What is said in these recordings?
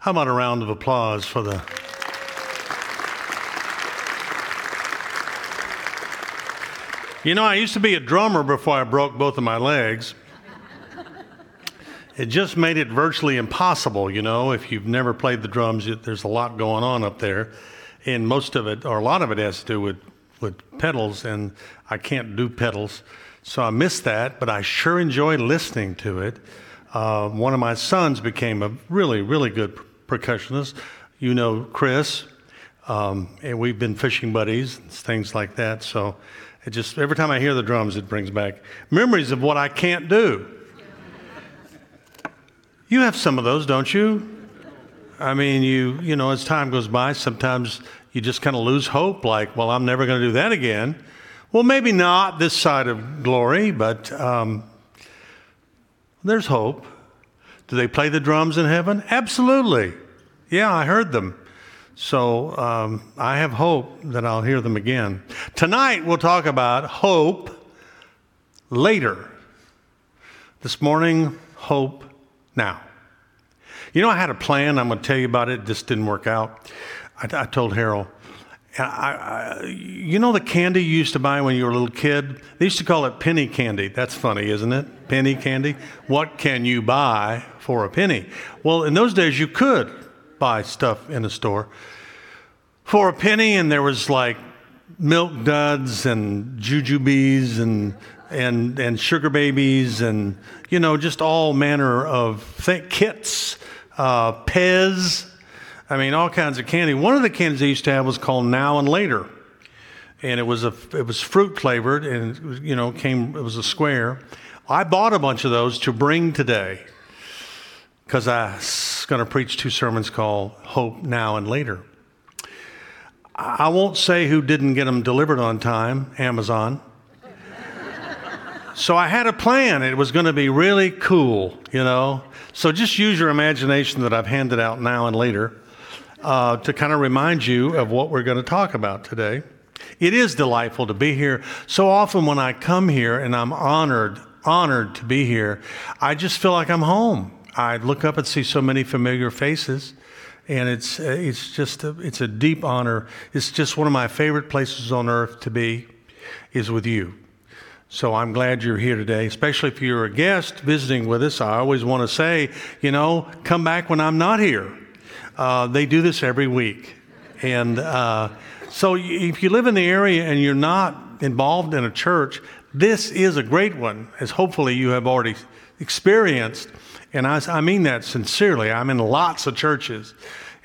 How about a round of applause for the. You know, I used to be a drummer before I broke both of my legs. It just made it virtually impossible, you know, if you've never played the drums, there's a lot going on up there. And most of it, or a lot of it, has to do with, with pedals, and I can't do pedals. So I miss that, but I sure enjoy listening to it. Uh, one of my sons became a really, really good percussionist. You know Chris, um, and we've been fishing buddies, things like that. So it just every time I hear the drums, it brings back memories of what I can't do. You have some of those, don't you? I mean, you you know, as time goes by, sometimes you just kind of lose hope. Like, well, I'm never going to do that again. Well, maybe not this side of glory, but um, there's hope. Do they play the drums in heaven? Absolutely. Yeah, I heard them. So um, I have hope that I'll hear them again. Tonight, we'll talk about hope later. This morning, hope now. You know, I had a plan. I'm going to tell you about it. This didn't work out. I, I told Harold, I, I, you know the candy you used to buy when you were a little kid? They used to call it penny candy. That's funny, isn't it? Penny candy. What can you buy for a penny? Well, in those days, you could buy stuff in a store for a penny, and there was like milk duds and jujubes and and and sugar babies and you know just all manner of th- kits, uh, Pez I mean, all kinds of candy. One of the candies they used to have was called Now and Later, and it was a it was fruit flavored, and you know came it was a square. I bought a bunch of those to bring today because I going to preach two sermons called Hope Now and Later. I won't say who didn't get them delivered on time, Amazon. so I had a plan. It was going to be really cool, you know. So just use your imagination that I've handed out now and later uh, to kind of remind you of what we're going to talk about today. It is delightful to be here. So often when I come here and I'm honored, honored to be here, I just feel like I'm home. I look up and see so many familiar faces and it's it's just a, it's a deep honor. It's just one of my favorite places on earth to be is with you. So I'm glad you're here today, especially if you're a guest visiting with us. I always want to say, you know, come back when I'm not here. Uh, they do this every week. And uh, so if you live in the area and you're not involved in a church, this is a great one, as hopefully you have already experienced. And I, I mean that sincerely. I'm in lots of churches.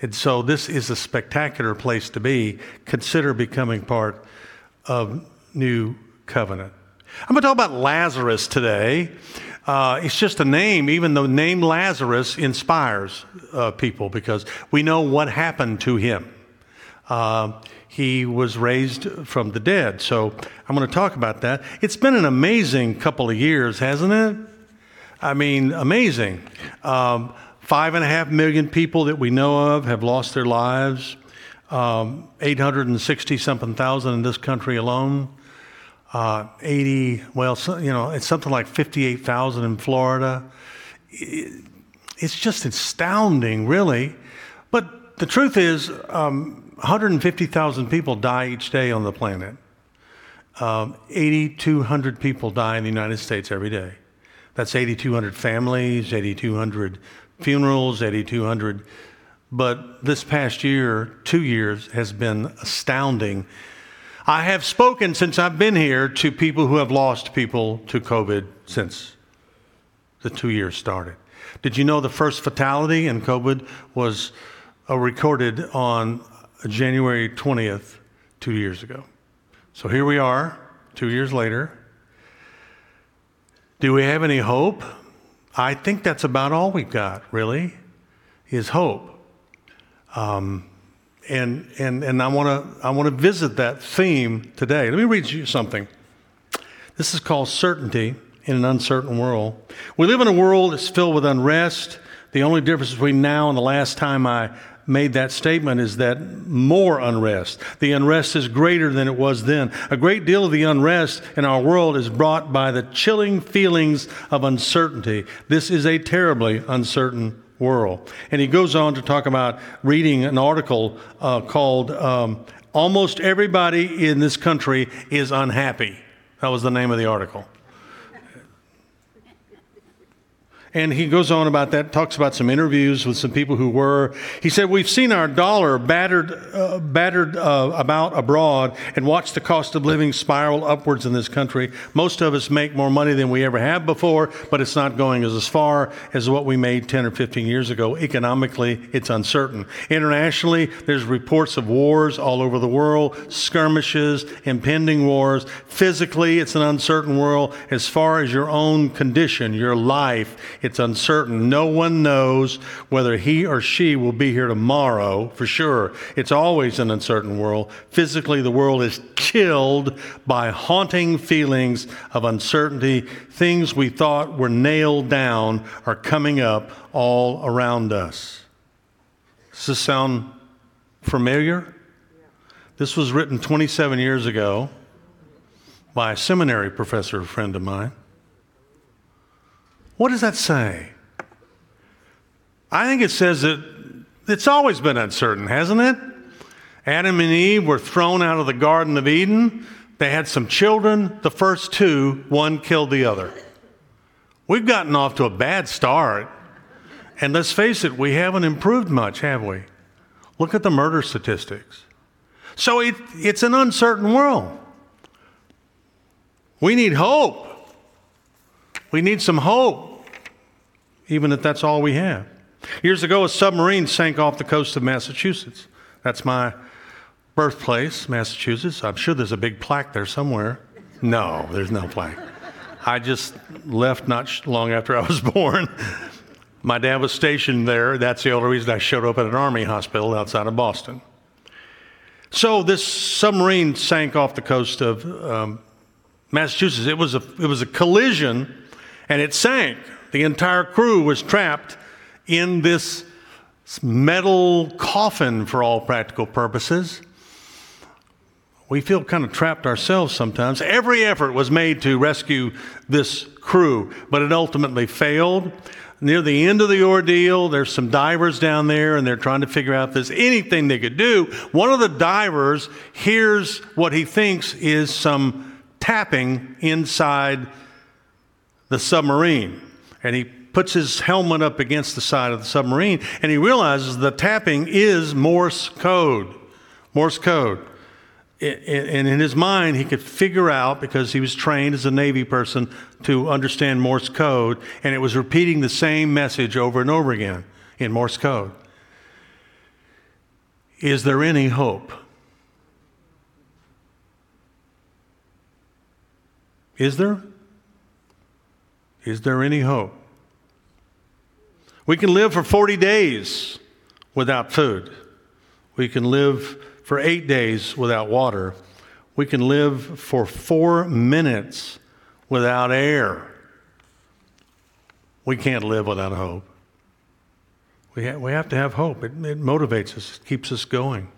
And so this is a spectacular place to be. Consider becoming part of New Covenant. I'm going to talk about Lazarus today. Uh, it's just a name, even the name Lazarus inspires uh, people because we know what happened to him. Uh, he was raised from the dead. So I'm going to talk about that. It's been an amazing couple of years, hasn't it? I mean, amazing. Um, five and a half million people that we know of have lost their lives. Um, 860 something thousand in this country alone uh, 80, well, so, you know, it's something like 58,000 in Florida. It, it's just astounding, really. But the truth is, um, 150,000 people die each day on the planet. Um, 8,200 people die in the United States every day. That's 8,200 families, 8,200 funerals, 8,200. But this past year, two years, has been astounding I have spoken since I've been here to people who have lost people to COVID since the two years started. Did you know the first fatality in COVID was uh, recorded on January 20th, two years ago? So here we are, two years later. Do we have any hope? I think that's about all we've got, really, is hope. Um, and, and, and I want to I wanna visit that theme today. Let me read you something. This is called Certainty in an Uncertain World. We live in a world that's filled with unrest. The only difference between now and the last time I made that statement is that more unrest. The unrest is greater than it was then. A great deal of the unrest in our world is brought by the chilling feelings of uncertainty. This is a terribly uncertain world. And he goes on to talk about reading an article uh, called um, Almost Everybody in This Country is Unhappy. That was the name of the article. And he goes on about that, talks about some interviews with some people who were. He said, We've seen our dollar battered, uh, battered uh, about abroad and watched the cost of living spiral upwards in this country. Most of us make more money than we ever have before, but it's not going as, as far as what we made 10 or 15 years ago. Economically, it's uncertain. Internationally, there's reports of wars all over the world, skirmishes, impending wars. Physically, it's an uncertain world. As far as your own condition, your life, it's uncertain. No one knows whether he or she will be here tomorrow for sure. It's always an uncertain world. Physically, the world is chilled by haunting feelings of uncertainty. Things we thought were nailed down are coming up all around us. Does this sound familiar? This was written 27 years ago by a seminary professor, a friend of mine. What does that say? I think it says that it's always been uncertain, hasn't it? Adam and Eve were thrown out of the Garden of Eden. They had some children. The first two, one killed the other. We've gotten off to a bad start. And let's face it, we haven't improved much, have we? Look at the murder statistics. So it, it's an uncertain world. We need hope. We need some hope, even if that's all we have. Years ago, a submarine sank off the coast of Massachusetts. That's my birthplace, Massachusetts. I'm sure there's a big plaque there somewhere. No, there's no plaque. I just left not long after I was born. My dad was stationed there. That's the only reason I showed up at an army hospital outside of Boston. So this submarine sank off the coast of um, Massachusetts. It was a it was a collision and it sank. The entire crew was trapped in this metal coffin for all practical purposes. We feel kind of trapped ourselves sometimes. Every effort was made to rescue this crew, but it ultimately failed. Near the end of the ordeal, there's some divers down there, and they're trying to figure out if there's anything they could do. One of the divers hears what he thinks is some tapping inside the submarine. And he puts his helmet up against the side of the submarine and he realizes the tapping is Morse code. Morse code. And in his mind, he could figure out, because he was trained as a Navy person to understand Morse code, and it was repeating the same message over and over again in Morse code. Is there any hope? Is there? Is there any hope? We can live for 40 days without food. We can live for eight days without water. We can live for four minutes without air. We can't live without hope. We, ha- we have to have hope. It, it motivates us, it keeps us going.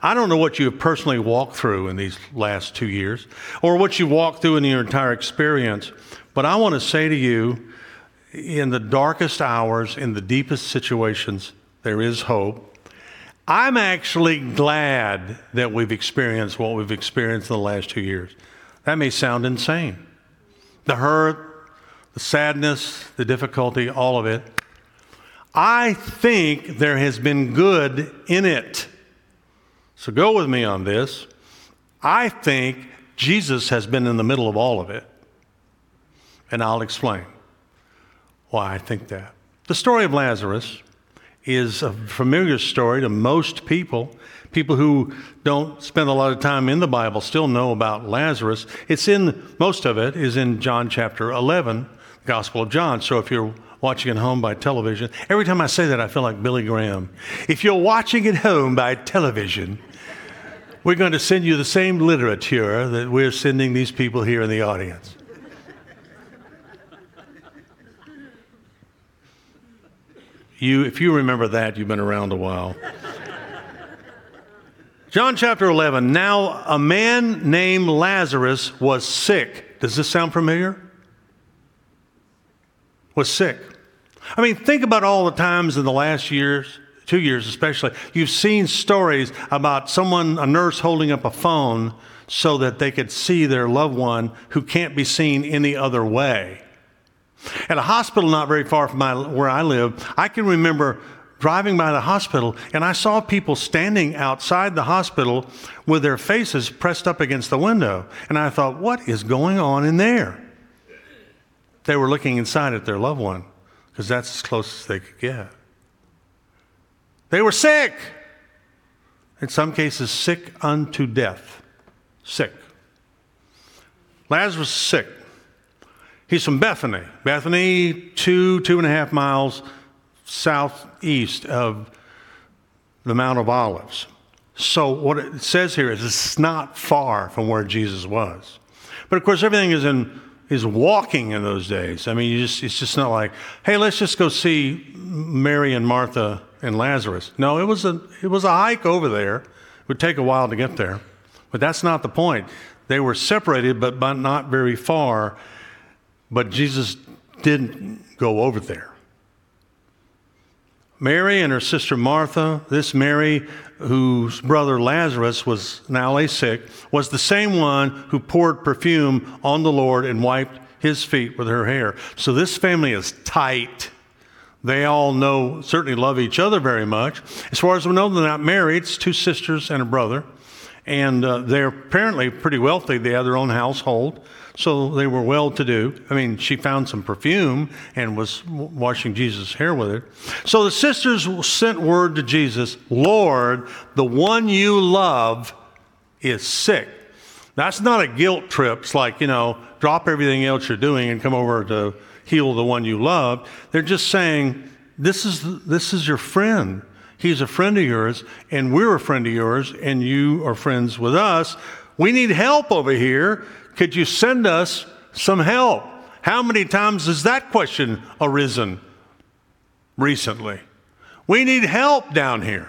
I don't know what you have personally walked through in these last two years or what you walked through in your entire experience, but I want to say to you in the darkest hours, in the deepest situations, there is hope. I'm actually glad that we've experienced what we've experienced in the last two years. That may sound insane. The hurt, the sadness, the difficulty, all of it. I think there has been good in it. So go with me on this. I think Jesus has been in the middle of all of it. And I'll explain why I think that. The story of Lazarus is a familiar story to most people. People who don't spend a lot of time in the Bible still know about Lazarus. It's in, most of it is in John chapter 11, Gospel of John. So if you're watching at home by television. Every time I say that, I feel like Billy Graham. If you're watching at home by television, we're going to send you the same literature that we're sending these people here in the audience. You, if you remember that, you've been around a while. John chapter 11. Now, a man named Lazarus was sick. Does this sound familiar? Was sick. I mean, think about all the times in the last years, two years especially, you've seen stories about someone, a nurse holding up a phone so that they could see their loved one who can't be seen any other way. At a hospital not very far from my, where I live, I can remember driving by the hospital and I saw people standing outside the hospital with their faces pressed up against the window. And I thought, what is going on in there? They were looking inside at their loved one because that's as close as they could get. They were sick. In some cases, sick unto death. Sick. Lazarus sick. He's from Bethany. Bethany, two, two and a half miles southeast of the Mount of Olives. So, what it says here is it's not far from where Jesus was. But of course, everything is in is walking in those days. I mean, just, it's just not like, hey, let's just go see Mary and Martha and Lazarus. No, it was a, it was a hike over there. It would take a while to get there. But that's not the point. They were separated, but, but not very far. But Jesus didn't go over there. Mary and her sister Martha, this Mary whose brother Lazarus was now lay sick, was the same one who poured perfume on the Lord and wiped his feet with her hair. So this family is tight. They all know, certainly love each other very much. As far as we know, they're not married. It's two sisters and a brother. And uh, they're apparently pretty wealthy. They have their own household. So they were well to do. I mean, she found some perfume and was washing Jesus' hair with it. So the sisters sent word to Jesus Lord, the one you love is sick. That's not a guilt trip. It's like, you know, drop everything else you're doing and come over to heal the one you love. They're just saying, this is, this is your friend. He's a friend of yours, and we're a friend of yours, and you are friends with us. We need help over here. Could you send us some help? How many times has that question arisen recently? We need help down here.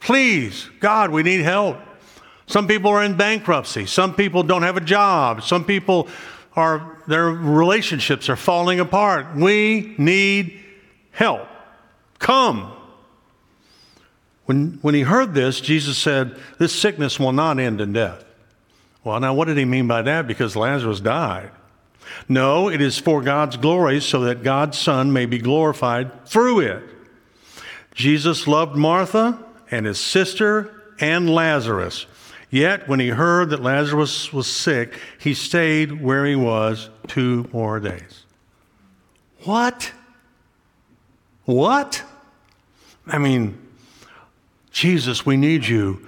Please, God, we need help. Some people are in bankruptcy. Some people don't have a job. Some people are, their relationships are falling apart. We need help. Come. When, when he heard this, Jesus said, This sickness will not end in death. Well, now, what did he mean by that? Because Lazarus died. No, it is for God's glory, so that God's Son may be glorified through it. Jesus loved Martha and his sister and Lazarus. Yet, when he heard that Lazarus was sick, he stayed where he was two more days. What? What? I mean, Jesus, we need you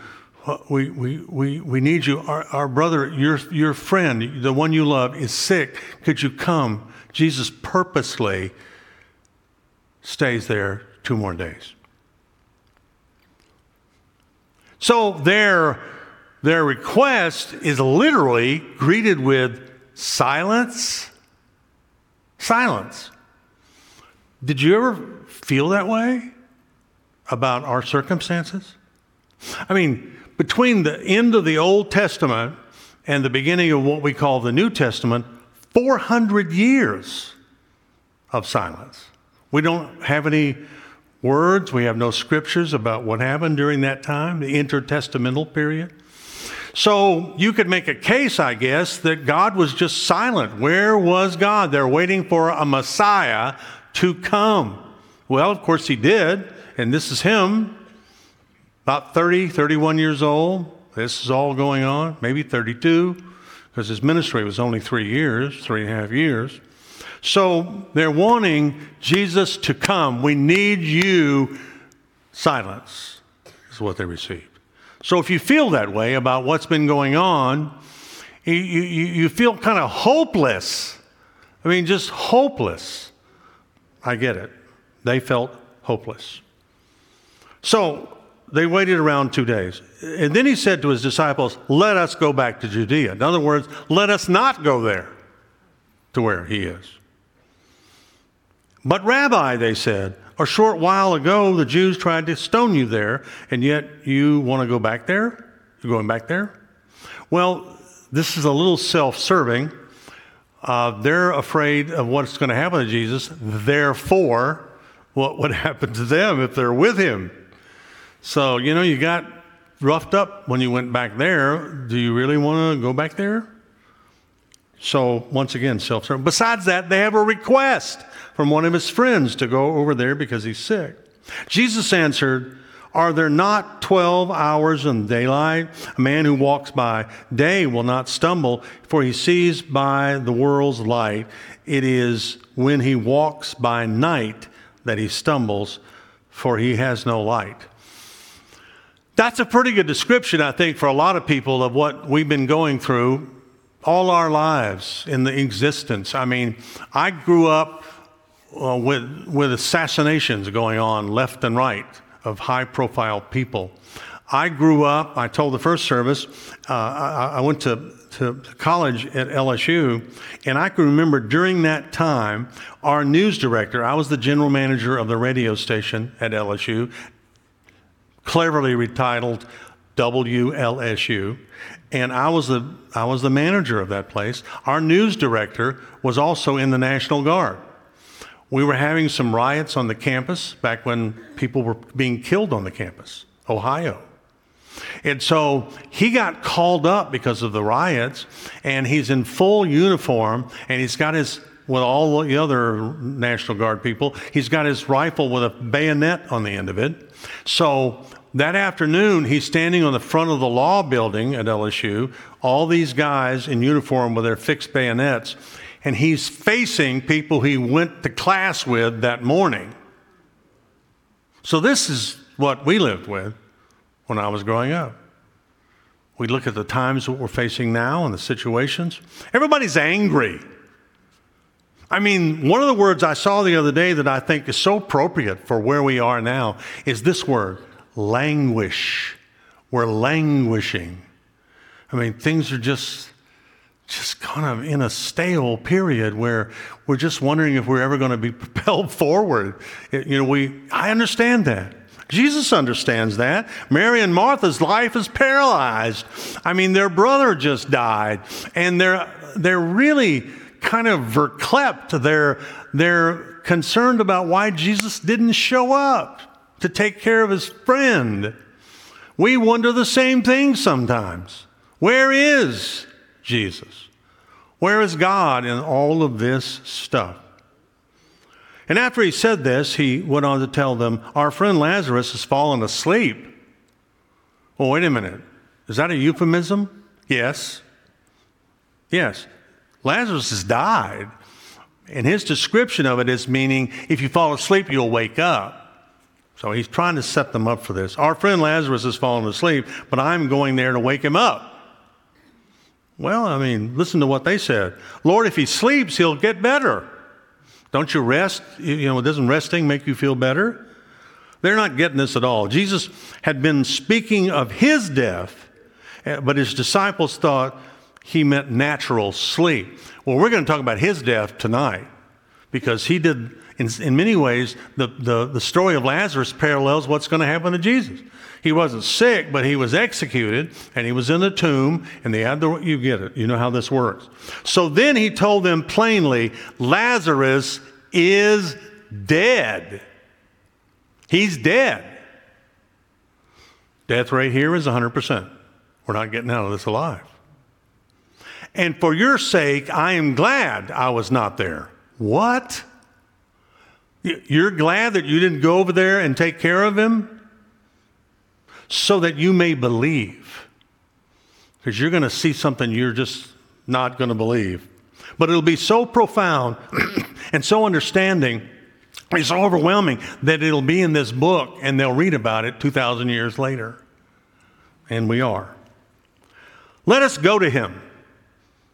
Uh, we, we, we, we need you. Our, our brother, your, your friend, the one you love, is sick. Could you come? Jesus purposely stays there two more days. So their, their request is literally greeted with silence. Silence. Did you ever feel that way about our circumstances? I mean, between the end of the Old Testament and the beginning of what we call the New Testament, 400 years of silence. We don't have any words, we have no scriptures about what happened during that time, the intertestamental period. So you could make a case, I guess, that God was just silent. Where was God? They're waiting for a Messiah to come. Well, of course, he did, and this is him about 30, 31 years old. This is all going on, maybe 32, because his ministry was only three years, three and a half years. So they're wanting Jesus to come. We need you. Silence is what they received. So if you feel that way about what's been going on, you, you, you feel kind of hopeless. I mean, just hopeless. I get it. They felt hopeless. So they waited around two days. And then he said to his disciples, Let us go back to Judea. In other words, let us not go there to where he is. But, Rabbi, they said, a short while ago the Jews tried to stone you there, and yet you want to go back there? You're going back there? Well, this is a little self serving. Uh, they're afraid of what's going to happen to Jesus. Therefore, what would happen to them if they're with him? So, you know, you got roughed up when you went back there. Do you really want to go back there? So, once again, self serving. Besides that, they have a request from one of his friends to go over there because he's sick. Jesus answered, Are there not 12 hours in daylight? A man who walks by day will not stumble, for he sees by the world's light. It is when he walks by night that he stumbles, for he has no light. That's a pretty good description, I think, for a lot of people of what we've been going through all our lives in the existence. I mean, I grew up uh, with, with assassinations going on left and right of high profile people. I grew up, I told the first service, uh, I, I, went to, to college at LSU, and I can remember during that time, our news director, I was the general manager of the radio station at LSU, cleverly retitled WLSU, and I was the I was the manager of that place. Our news director was also in the National Guard. We were having some riots on the campus back when people were being killed on the campus, Ohio. And so he got called up because of the riots, and he's in full uniform, and he's got his, with all the other National Guard people, he's got his rifle with a bayonet on the end of it. So that afternoon, he's standing on the front of the law building at LSU, all these guys in uniform with their fixed bayonets, and he's facing people he went to class with that morning. So, this is what we lived with when I was growing up. We look at the times that we're facing now and the situations. Everybody's angry. I mean, one of the words I saw the other day that I think is so appropriate for where we are now is this word languish. We're languishing. I mean, things are just just kind of in a stale period where we're just wondering if we're ever going to be propelled forward. It, you know, we, I understand that. Jesus understands that. Mary and Martha's life is paralyzed. I mean, their brother just died, and they're, they're really kind of verklempt. They're, they're concerned about why Jesus didn't show up to take care of his friend. We wonder the same thing sometimes. Where is Jesus? Where is God in all of this stuff? And after he said this, he went on to tell them, Our friend Lazarus has fallen asleep. Well, wait a minute. Is that a euphemism? Yes. Yes. Lazarus has died. And his description of it is meaning if you fall asleep, you'll wake up. So he's trying to set them up for this. Our friend Lazarus has fallen asleep, but I'm going there to wake him up. Well, I mean, listen to what they said. Lord, if he sleeps, he'll get better. Don't you rest? You know, doesn't resting make you feel better? They're not getting this at all. Jesus had been speaking of his death, eh, but his disciples thought he meant natural sleep. Well, we're going to talk about his death tonight because he did, in, in many ways, the, the, the story of Lazarus parallels what's going to happen to Jesus. He wasn't sick, but he was executed and he was in the tomb and they had the, you get it, you know how this works. So then he told them plainly, Lazarus is dead. He's dead. Death rate here is 100%. We're not getting out of this alive. And for your sake, I am glad I was not there. What? You're glad that you didn't go over there and take care of him? so that you may believe. Because you're going to see something you're just not going to believe. But it'll be so profound and so understanding, it's so overwhelming that it'll be in this book and they'll read about it 2,000 years later. And we are. Let us go to him.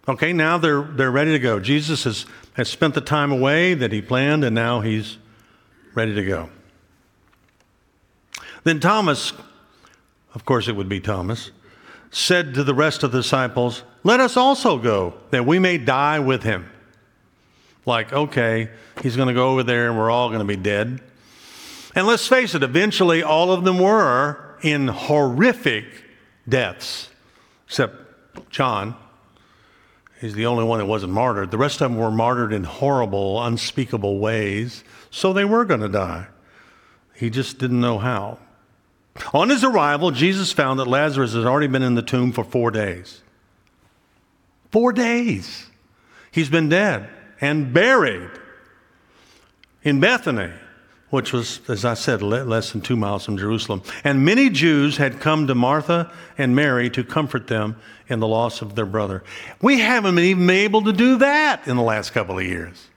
Okay, now they're, they're ready to go. Jesus has, has spent the time away that he planned, and now he's ready to go. Then Thomas of course it would be Thomas, said to the rest of the disciples, Let us also go, that we may die with him. Like, okay, he's going to go over there and we're all going to be dead. And let's face it, eventually all of them were in horrific deaths, except John. He's the only one that wasn't martyred. The rest of them were martyred in horrible, unspeakable ways. So they were going to die. He just didn't know how. On his arrival, Jesus found that Lazarus had already been in the tomb for four days. Four days. He's been dead and buried in Bethany, which was, as I said, less than two miles from Jerusalem. And many Jews had come to Martha and Mary to comfort them in the loss of their brother. We haven't even been able to do that in the last couple of years.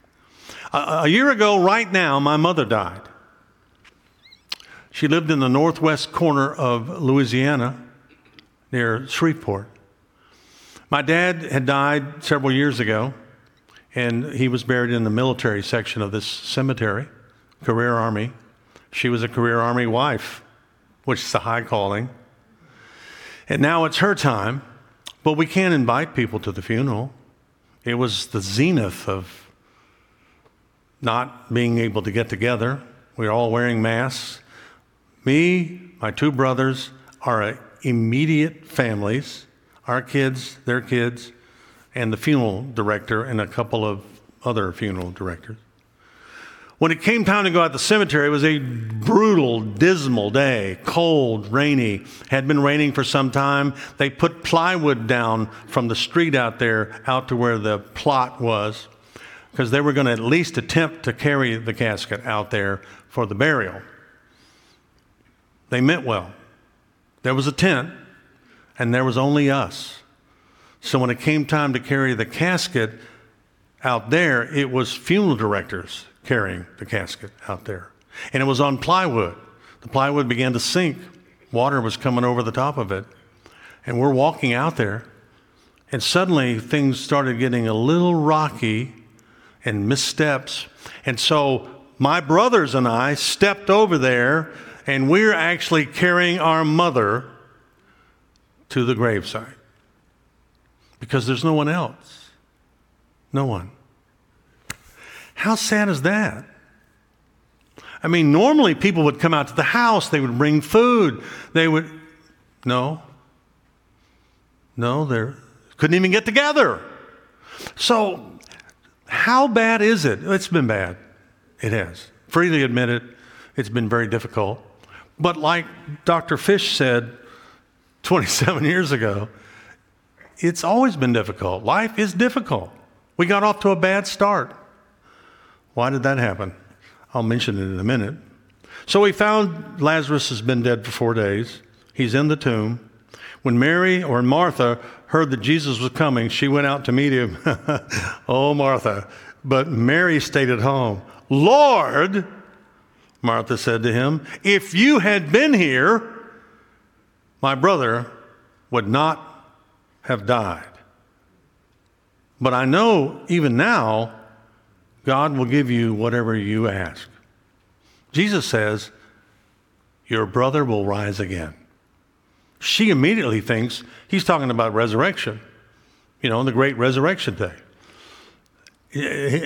A, a year ago, right now, my mother died. She lived in the northwest corner of Louisiana near Shreveport. My dad had died several years ago, and he was buried in the military section of this cemetery, career Army. She was a career Army wife, which is a high calling. And now it's her time, but we can't invite people to the funeral. It was the zenith of not being able to get together. We are all wearing masks. Me, my two brothers, our immediate families, our kids, their kids, and the funeral director, and a couple of other funeral directors. When it came time to go out to the cemetery, it was a brutal, dismal day, cold, rainy. Had been raining for some time. They put plywood down from the street out there out to where the plot was because they were going to at least attempt to carry the casket out there for the burial. They meant well. There was a tent, and there was only us. So when it came time to carry the casket out there, it was funeral directors carrying the casket out there. And it was on plywood. The plywood began to sink, water was coming over the top of it. And we're walking out there, and suddenly things started getting a little rocky and missteps. And so my brothers and I stepped over there and we're actually carrying our mother to the gravesite because there's no one else. No one. How sad is that? I mean, normally people would come out to the house, they would bring food, they would. No. No, they couldn't even get together. So, how bad is it? It's been bad. It has. Freely admit it, it's been very difficult. But like Dr. Fish said 27 years ago, it's always been difficult. Life is difficult. We got off to a bad start. Why did that happen? I'll mention it in a minute. So we found Lazarus has been dead for four days. He's in the tomb. When Mary or Martha heard that Jesus was coming, she went out to meet him. oh, Martha. But Mary stayed at home. Lord, Martha said to him, If you had been here, my brother would not have died. But I know even now, God will give you whatever you ask. Jesus says, Your brother will rise again. She immediately thinks he's talking about resurrection, you know, the great resurrection day.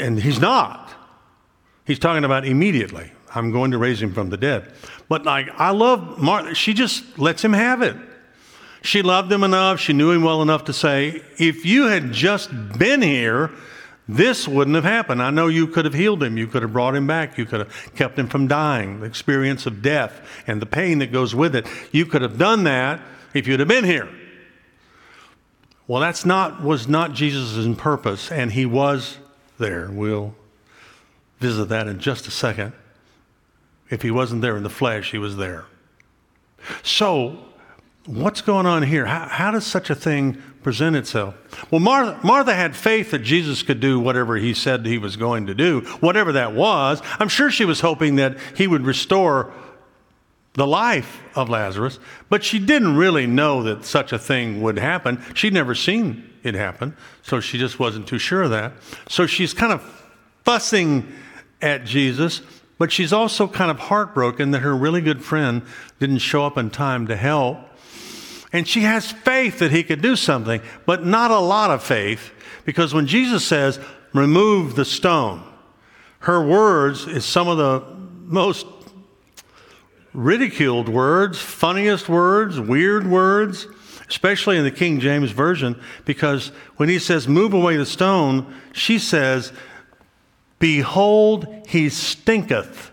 And he's not. He's talking about immediately. I'm going to raise him from the dead. But like, I love Martha. She just lets him have it. She loved him enough. She knew him well enough to say, if you had just been here, this wouldn't have happened. I know you could have healed him. You could have brought him back. You could have kept him from dying, the experience of death and the pain that goes with it. You could have done that if you'd have been here. Well, that's not was not Jesus' purpose, and he was there. We'll visit that in just a second. If he wasn't there in the flesh, he was there. So, what's going on here? How, how does such a thing present itself? Well, Martha, Martha had faith that Jesus could do whatever he said he was going to do, whatever that was. I'm sure she was hoping that he would restore the life of Lazarus, but she didn't really know that such a thing would happen. She'd never seen it happen, so she just wasn't too sure of that. So she's kind of fussing at Jesus but she's also kind of heartbroken that her really good friend didn't show up in time to help. And she has faith that he could do something, but not a lot of faith, because when Jesus says, remove the stone, her words is some of the most ridiculed words, funniest words, weird words. especially in the King James Version, because when he says, Move away the stone, she says, Behold, he stinketh.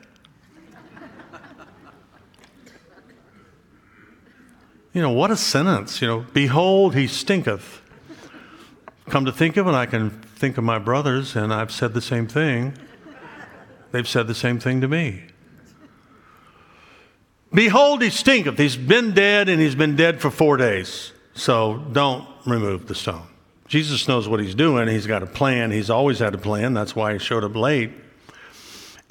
You know, what a sentence. You know, behold, he stinketh. Come to think of it, I can think of my brothers, and I've said the same thing. They've said the same thing to me. Behold, he stinketh. He's been dead, and he's been dead for four days. So don't remove the stone. Jesus knows what he's doing. He's got a plan. He's always had a plan. That's why he showed up late.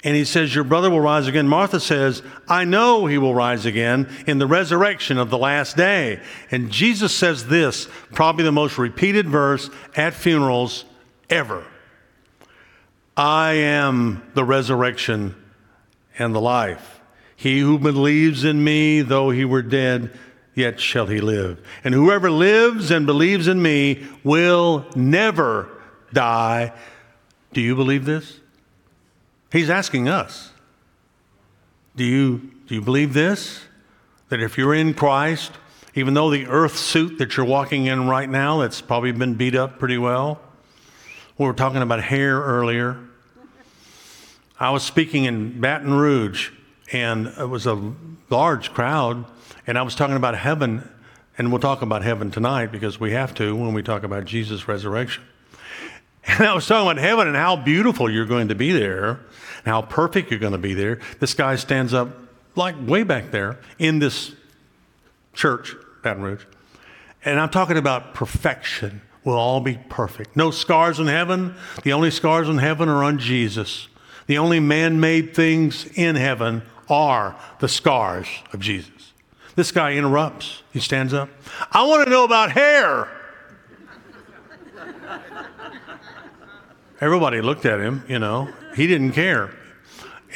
And he says, Your brother will rise again. Martha says, I know he will rise again in the resurrection of the last day. And Jesus says this, probably the most repeated verse at funerals ever I am the resurrection and the life. He who believes in me, though he were dead, yet shall he live. And whoever lives and believes in me will never die. Do you believe this? He's asking us. Do you, do you believe this? That if you're in Christ, even though the earth suit that you're walking in right now, that's probably been beat up pretty well. We were talking about hair earlier. I was speaking in Baton Rouge, and it was a large crowd and I was talking about heaven, and we'll talk about heaven tonight because we have to when we talk about Jesus' resurrection. And I was talking about heaven and how beautiful you're going to be there, and how perfect you're going to be there. This guy stands up, like way back there in this church, Baton Rouge, and I'm talking about perfection. We'll all be perfect. No scars in heaven. The only scars in heaven are on Jesus. The only man made things in heaven are the scars of Jesus. This guy interrupts. He stands up. I want to know about hair. Everybody looked at him, you know. He didn't care.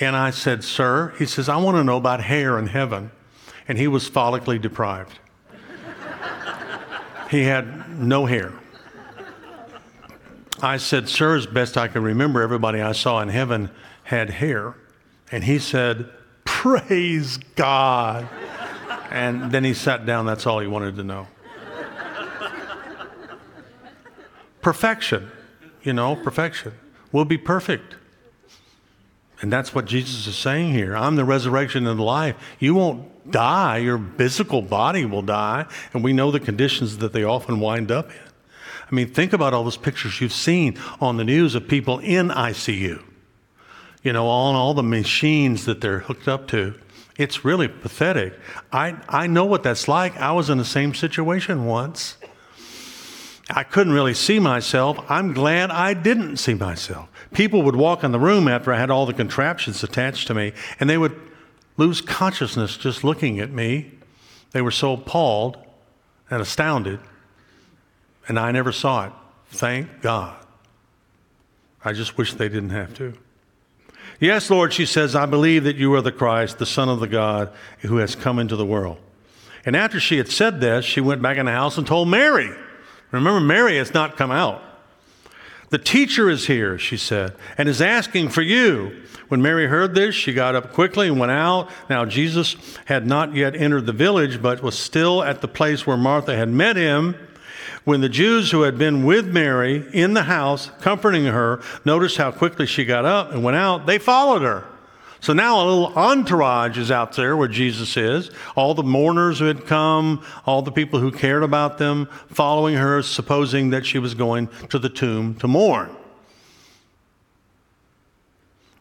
And I said, Sir, he says, I want to know about hair in heaven. And he was follically deprived. he had no hair. I said, Sir, as best I can remember, everybody I saw in heaven had hair. And he said, Praise God. And then he sat down. That's all he wanted to know. perfection, you know, perfection. We'll be perfect. And that's what Jesus is saying here. I'm the resurrection and the life. You won't die. Your physical body will die. And we know the conditions that they often wind up in. I mean, think about all those pictures you've seen on the news of people in ICU. You know, on all the machines that they're hooked up to. It's really pathetic. I, I know what that's like. I was in the same situation once. I couldn't really see myself. I'm glad I didn't see myself. People would walk in the room after I had all the contraptions attached to me, and they would lose consciousness just looking at me. They were so appalled and astounded, and I never saw it. Thank God. I just wish they didn't have to. Yes, Lord, she says, I believe that you are the Christ, the Son of the God who has come into the world. And after she had said this, she went back in the house and told Mary. Remember, Mary has not come out. The teacher is here, she said, and is asking for you. When Mary heard this, she got up quickly and went out. Now, Jesus had not yet entered the village, but was still at the place where Martha had met him. When the Jews who had been with Mary in the house, comforting her, noticed how quickly she got up and went out, they followed her. So now a little entourage is out there where Jesus is. All the mourners who had come, all the people who cared about them, following her, supposing that she was going to the tomb to mourn.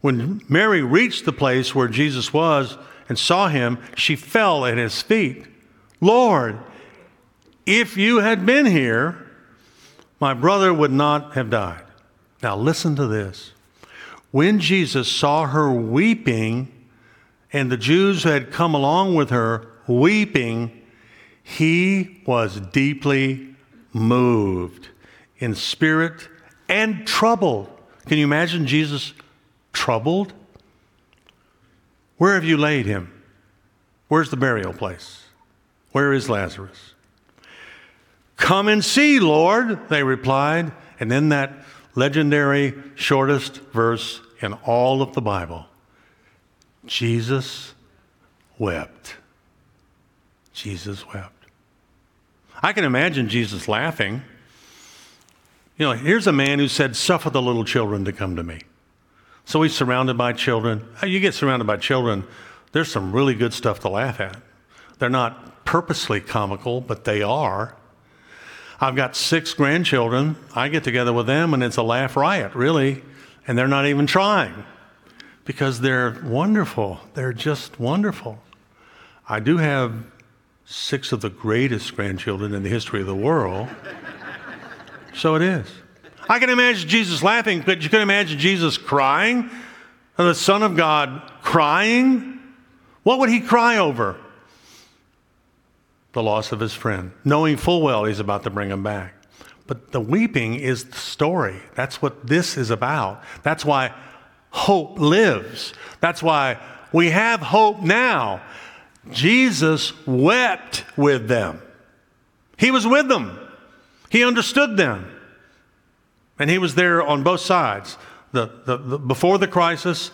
When Mary reached the place where Jesus was and saw him, she fell at his feet. Lord, if you had been here, my brother would not have died. Now, listen to this. When Jesus saw her weeping, and the Jews who had come along with her weeping, he was deeply moved in spirit and troubled. Can you imagine Jesus troubled? Where have you laid him? Where's the burial place? Where is Lazarus? Come and see, Lord, they replied. And then that legendary shortest verse in all of the Bible Jesus wept. Jesus wept. I can imagine Jesus laughing. You know, here's a man who said, Suffer the little children to come to me. So he's surrounded by children. Uh, you get surrounded by children, there's some really good stuff to laugh at. They're not purposely comical, but they are. I've got six grandchildren. I get together with them, and it's a laugh riot, really. And they're not even trying because they're wonderful. They're just wonderful. I do have six of the greatest grandchildren in the history of the world. so it is. I can imagine Jesus laughing, but you can imagine Jesus crying, and the Son of God crying. What would he cry over? The loss of his friend, knowing full well he's about to bring him back. But the weeping is the story. That's what this is about. That's why hope lives. That's why we have hope now. Jesus wept with them. He was with them. He understood them. And he was there on both sides the, the, the, before the crisis,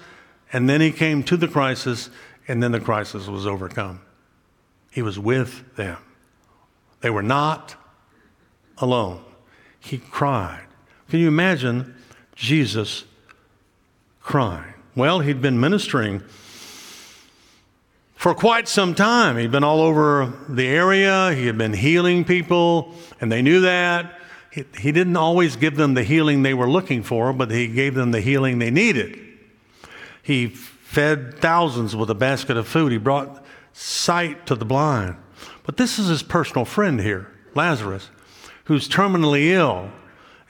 and then he came to the crisis, and then the crisis was overcome. He was with them. They were not alone. He cried. Can you imagine Jesus crying? Well, he'd been ministering for quite some time. He'd been all over the area, he had been healing people, and they knew that. He, he didn't always give them the healing they were looking for, but he gave them the healing they needed. He fed thousands with a basket of food, he brought sight to the blind. But this is his personal friend here, Lazarus, who's terminally ill,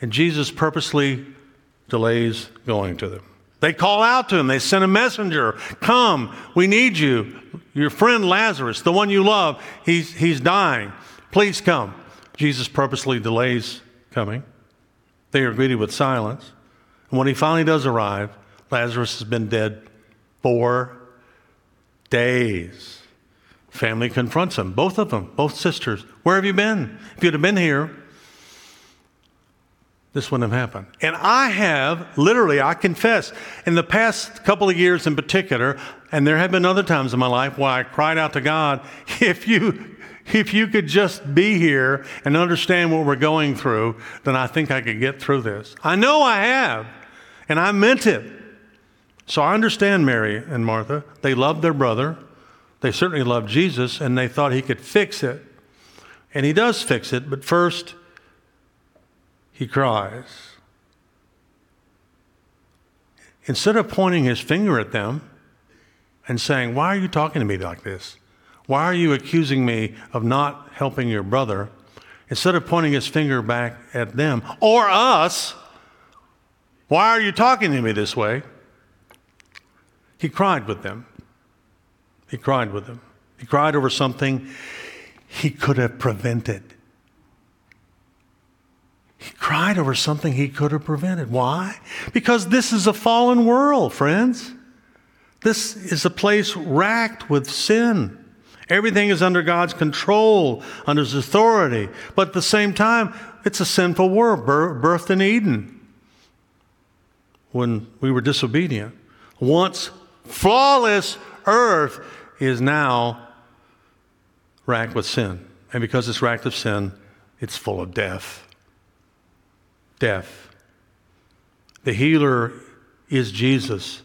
and Jesus purposely delays going to them. They call out to him. They send a messenger. Come, we need you. Your friend Lazarus, the one you love, he's, he's dying. Please come. Jesus purposely delays coming. They are greeted with silence. And when he finally does arrive, Lazarus has been dead four days. Family confronts them, both of them, both sisters. Where have you been? If you'd have been here, this wouldn't have happened. And I have, literally, I confess, in the past couple of years in particular, and there have been other times in my life where I cried out to God, if you if you could just be here and understand what we're going through, then I think I could get through this. I know I have, and I meant it. So I understand Mary and Martha. They loved their brother. They certainly loved Jesus, and they thought he could fix it. And he does fix it, but first, he cries. Instead of pointing his finger at them and saying, Why are you talking to me like this? Why are you accusing me of not helping your brother? Instead of pointing his finger back at them or us, why are you talking to me this way? He cried with them. He cried with them. He cried over something he could have prevented. He cried over something he could have prevented. Why? Because this is a fallen world, friends. This is a place racked with sin. Everything is under God's control, under His authority. But at the same time, it's a sinful world, birthed in Eden when we were disobedient. Once flawless earth is now racked with sin. And because it's racked with sin, it's full of death death. The healer is Jesus.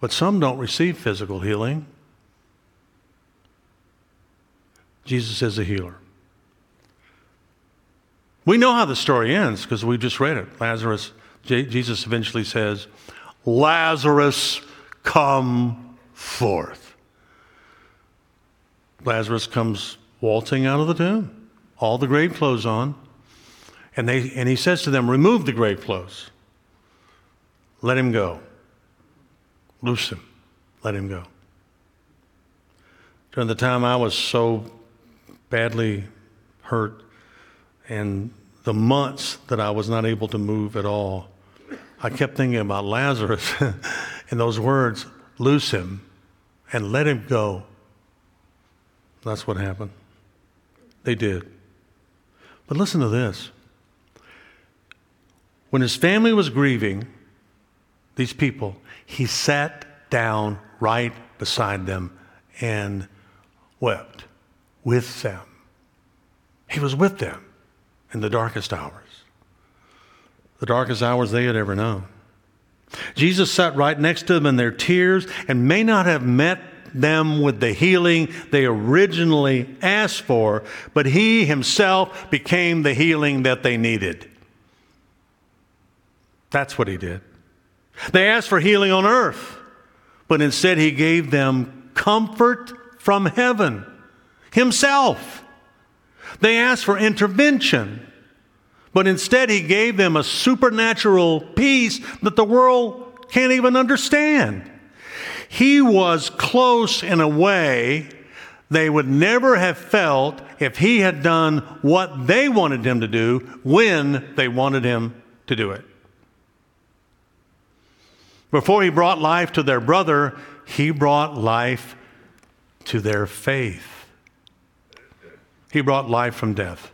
But some don't receive physical healing. Jesus is a healer. We know how the story ends because we just read it. Lazarus, Jesus eventually says, Lazarus, come forth. Lazarus comes waltzing out of the tomb, all the grave clothes on. And, they, and he says to them, Remove the grave clothes. Let him go. Loose him. Let him go. During the time I was so badly hurt and the months that I was not able to move at all, I kept thinking about Lazarus and those words loose him and let him go. That's what happened. They did. But listen to this when his family was grieving, these people, he sat down right beside them and wept with them. He was with them in the darkest hours, the darkest hours they had ever known. Jesus sat right next to them in their tears and may not have met them with the healing they originally asked for, but he himself became the healing that they needed. That's what he did. They asked for healing on earth, but instead he gave them comfort from heaven himself. They asked for intervention, but instead he gave them a supernatural peace that the world can't even understand. He was close in a way they would never have felt if he had done what they wanted him to do when they wanted him to do it. Before he brought life to their brother, he brought life to their faith. He brought life from death.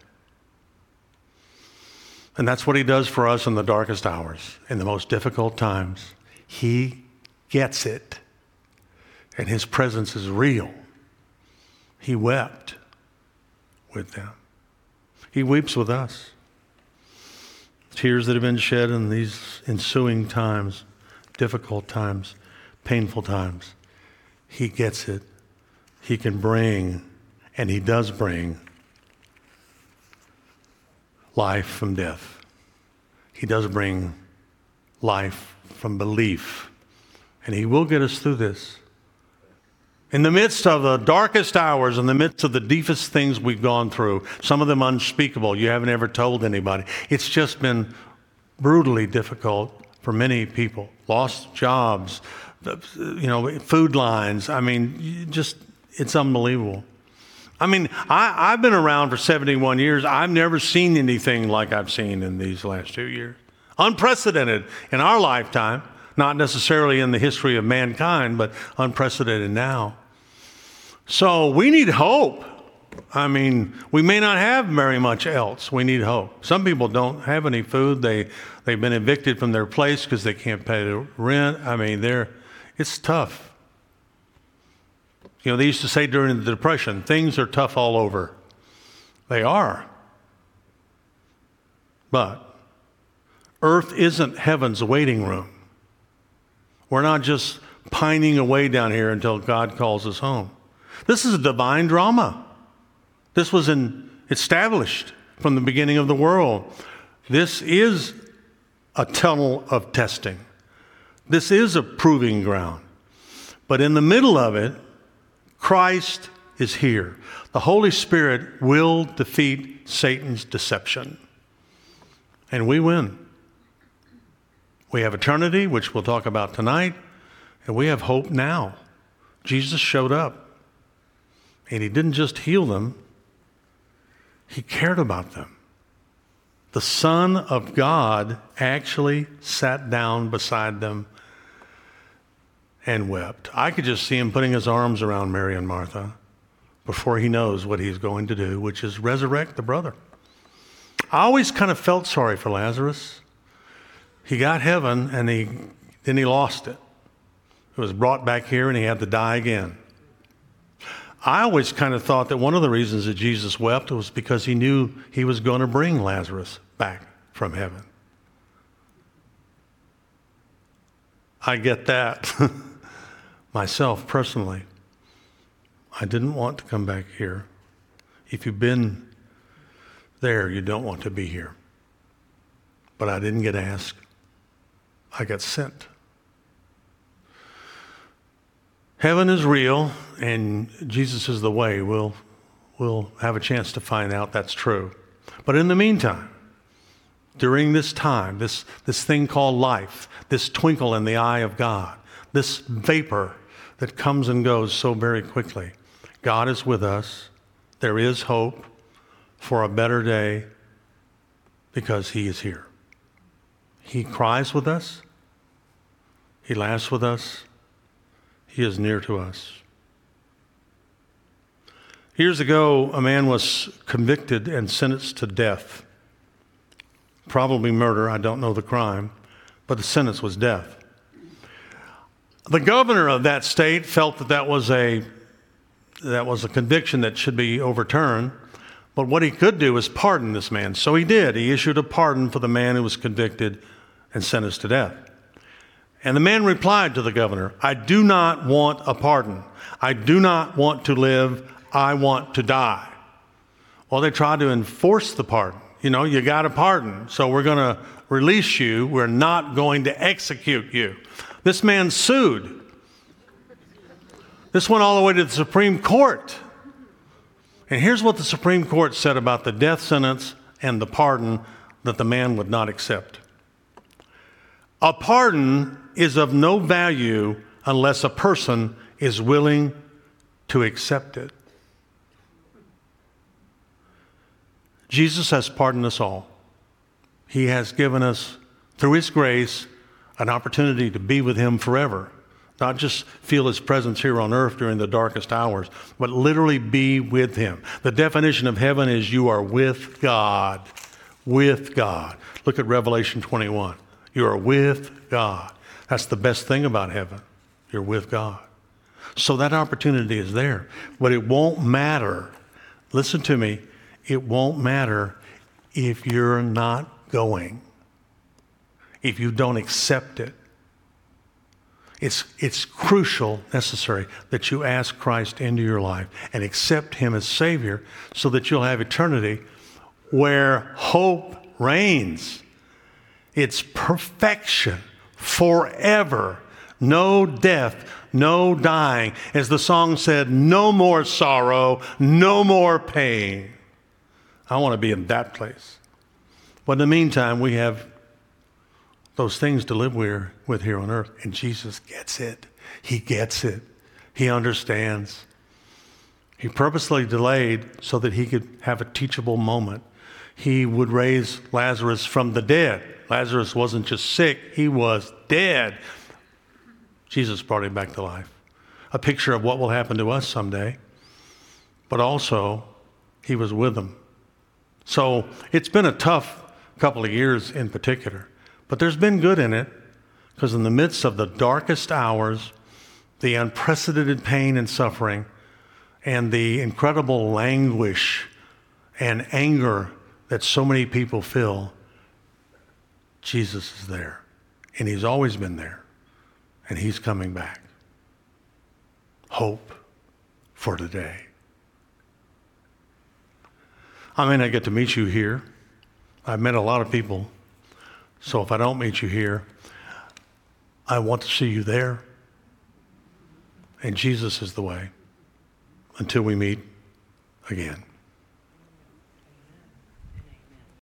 And that's what he does for us in the darkest hours, in the most difficult times. He gets it and his presence is real. He wept with them. He weeps with us. Tears that have been shed in these ensuing times, difficult times, painful times. He gets it. He can bring, and He does bring, life from death. He does bring life from belief. And He will get us through this. In the midst of the darkest hours, in the midst of the deepest things we've gone through, some of them unspeakable, you haven't ever told anybody. It's just been brutally difficult for many people. Lost jobs, you know, food lines. I mean, just, it's unbelievable. I mean, I, have been around for 71 years. I've never seen anything like I've seen in these last two years. Unprecedented in our lifetime not necessarily in the history of mankind, but unprecedented now. So we need hope. I mean, we may not have very much else. We need hope. Some people don't have any food. They they've been evicted from their place because they can't pay the rent. I mean, they're it's tough. You know, they used to say during the depression, things are tough all over. They are. But earth isn't heaven's waiting room. We're not just pining away down here until God calls us home. This is a divine drama. This was in, established from the beginning of the world. This is a tunnel of testing. This is a proving ground. But in the middle of it, Christ is here. The Holy Spirit will defeat Satan's deception. And we win. We have eternity, which we'll talk about tonight, and we have hope now. Jesus showed up, and he didn't just heal them, he cared about them. The Son of God actually sat down beside them and wept. I could just see him putting his arms around Mary and Martha before he knows what he's going to do, which is resurrect the brother. I always kind of felt sorry for Lazarus. He got heaven and he, then he lost it. It was brought back here and he had to die again. I always kind of thought that one of the reasons that Jesus wept was because he knew he was going to bring Lazarus back from heaven. I get that myself personally. I didn't want to come back here. If you've been there, you don't want to be here. But I didn't get asked. I got sent. Heaven is real, and Jesus is the way. We'll, we'll have a chance to find out that's true. But in the meantime, during this time, this, this thing called life, this twinkle in the eye of God, this vapor that comes and goes so very quickly, God is with us. There is hope for a better day because He is here. He cries with us. He laughs with us. He is near to us. Years ago, a man was convicted and sentenced to death. Probably murder, I don't know the crime, but the sentence was death. The governor of that state felt that that was a, that was a conviction that should be overturned, But what he could do was pardon this man. So he did. He issued a pardon for the man who was convicted and sentenced to death. And the man replied to the governor, I do not want a pardon. I do not want to live. I want to die. Well, they tried to enforce the pardon. You know, you got a pardon, so we're going to release you. We're not going to execute you. This man sued. This went all the way to the Supreme Court. And here's what the Supreme Court said about the death sentence and the pardon that the man would not accept. A pardon is of no value unless a person is willing to accept it. Jesus has pardoned us all. He has given us, through His grace, an opportunity to be with Him forever. Not just feel His presence here on earth during the darkest hours, but literally be with Him. The definition of heaven is you are with God. With God. Look at Revelation 21. You are with God. That's the best thing about heaven. You're with God. So that opportunity is there. But it won't matter. Listen to me. It won't matter if you're not going, if you don't accept it. It's, it's crucial, necessary, that you ask Christ into your life and accept Him as Savior so that you'll have eternity where hope reigns. It's perfection forever. No death, no dying. As the song said, no more sorrow, no more pain. I want to be in that place. But in the meantime, we have those things to live with here on earth. And Jesus gets it. He gets it. He understands. He purposely delayed so that he could have a teachable moment. He would raise Lazarus from the dead. Lazarus wasn't just sick, he was dead. Jesus brought him back to life. A picture of what will happen to us someday. But also, he was with them. So it's been a tough couple of years in particular. But there's been good in it because, in the midst of the darkest hours, the unprecedented pain and suffering, and the incredible languish and anger that so many people feel, Jesus is there. And He's always been there. And He's coming back. Hope for today. I may not get to meet you here. I've met a lot of people so if I don't meet you here, I want to see you there. And Jesus is the way until we meet again.